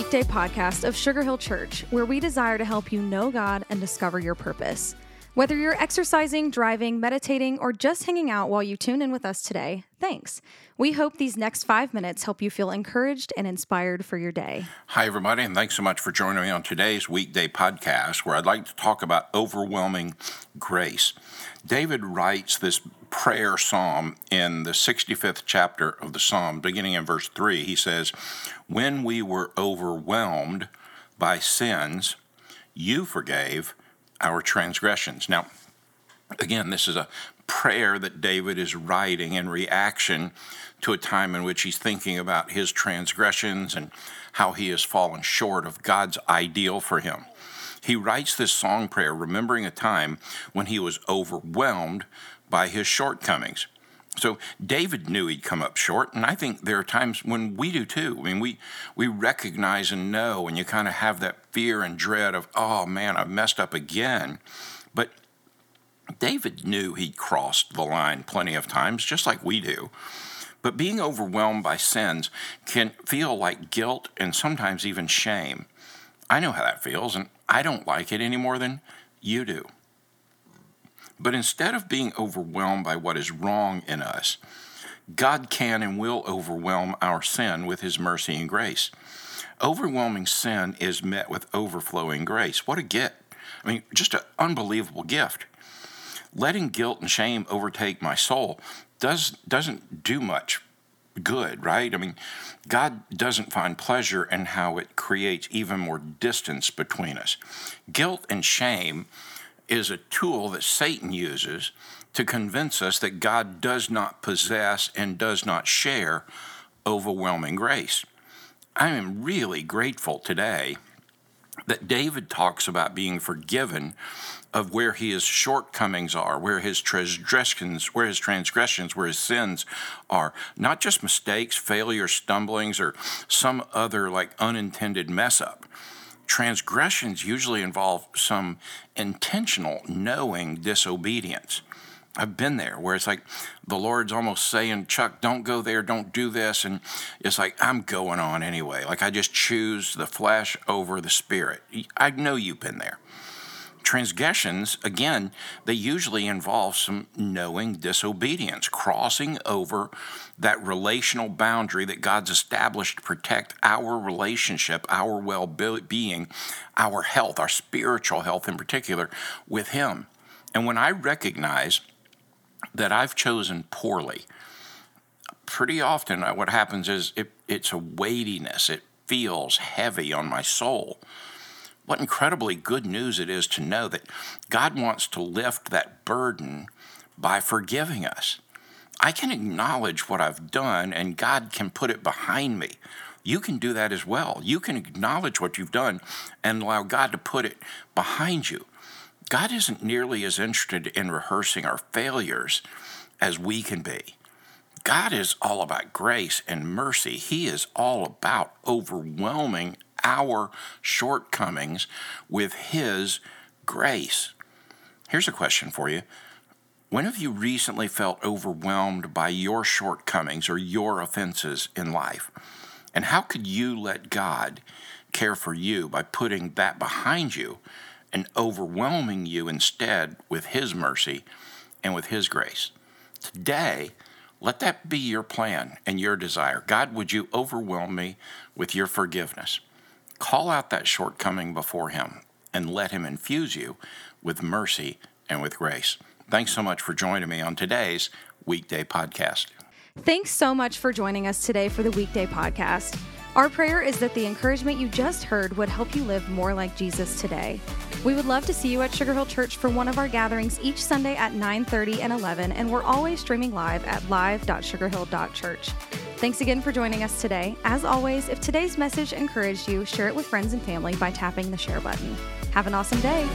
weekday podcast of Sugar Hill Church, where we desire to help you know God and discover your purpose. Whether you're exercising, driving, meditating, or just hanging out while you tune in with us today, thanks. We hope these next five minutes help you feel encouraged and inspired for your day. Hi, everybody, and thanks so much for joining me on today's weekday podcast where I'd like to talk about overwhelming grace. David writes this prayer psalm in the 65th chapter of the psalm, beginning in verse 3. He says, When we were overwhelmed by sins, you forgave our transgressions. Now, again, this is a prayer that David is writing in reaction to a time in which he's thinking about his transgressions and how he has fallen short of God's ideal for him. He writes this song prayer remembering a time when he was overwhelmed by his shortcomings. So David knew he'd come up short, and I think there are times when we do too. I mean, we we recognize and know, and you kind of have that fear and dread of, oh man, I've messed up again. But David knew he'd crossed the line plenty of times, just like we do. But being overwhelmed by sins can feel like guilt and sometimes even shame. I know how that feels, and I don't like it any more than you do. But instead of being overwhelmed by what is wrong in us, God can and will overwhelm our sin with His mercy and grace. Overwhelming sin is met with overflowing grace. What a gift! I mean, just an unbelievable gift. Letting guilt and shame overtake my soul does, doesn't do much good, right? I mean, God doesn't find pleasure in how it creates even more distance between us. Guilt and shame is a tool that Satan uses to convince us that God does not possess and does not share overwhelming grace. I am really grateful today that David talks about being forgiven of where his shortcomings are, where his transgressions, where his transgressions, where his sins are. Not just mistakes, failures, stumblings, or some other like unintended mess up transgressions usually involve some intentional, knowing disobedience. I've been there where it's like the Lord's almost saying, Chuck, don't go there, don't do this. And it's like, I'm going on anyway. Like I just choose the flesh over the spirit. I know you've been there transgressions, again, they usually involve some knowing disobedience, crossing over that relational boundary that God's established to protect our relationship, our well being, our health, our spiritual health in particular, with Him. And when I recognize that I've chosen poorly, pretty often uh, what happens is it, it's a weightiness, it feels heavy on my soul. What incredibly good news it is to know that God wants to lift that burden by forgiving us. I can acknowledge what I've done and God can put it behind me. You can do that as well. You can acknowledge what you've done and allow God to put it behind you. God isn't nearly as interested in rehearsing our failures as we can be. God is all about grace and mercy. He is all about overwhelming our shortcomings with His grace. Here's a question for you. When have you recently felt overwhelmed by your shortcomings or your offenses in life? And how could you let God care for you by putting that behind you and overwhelming you instead with His mercy and with His grace? Today, let that be your plan and your desire. God, would you overwhelm me with your forgiveness? Call out that shortcoming before Him and let Him infuse you with mercy and with grace. Thanks so much for joining me on today's weekday podcast. Thanks so much for joining us today for the weekday podcast. Our prayer is that the encouragement you just heard would help you live more like Jesus today. We would love to see you at Sugar Hill Church for one of our gatherings each Sunday at 9:30 and 11, and we're always streaming live at live.sugarhill.church. Thanks again for joining us today. As always, if today's message encouraged you, share it with friends and family by tapping the share button. Have an awesome day.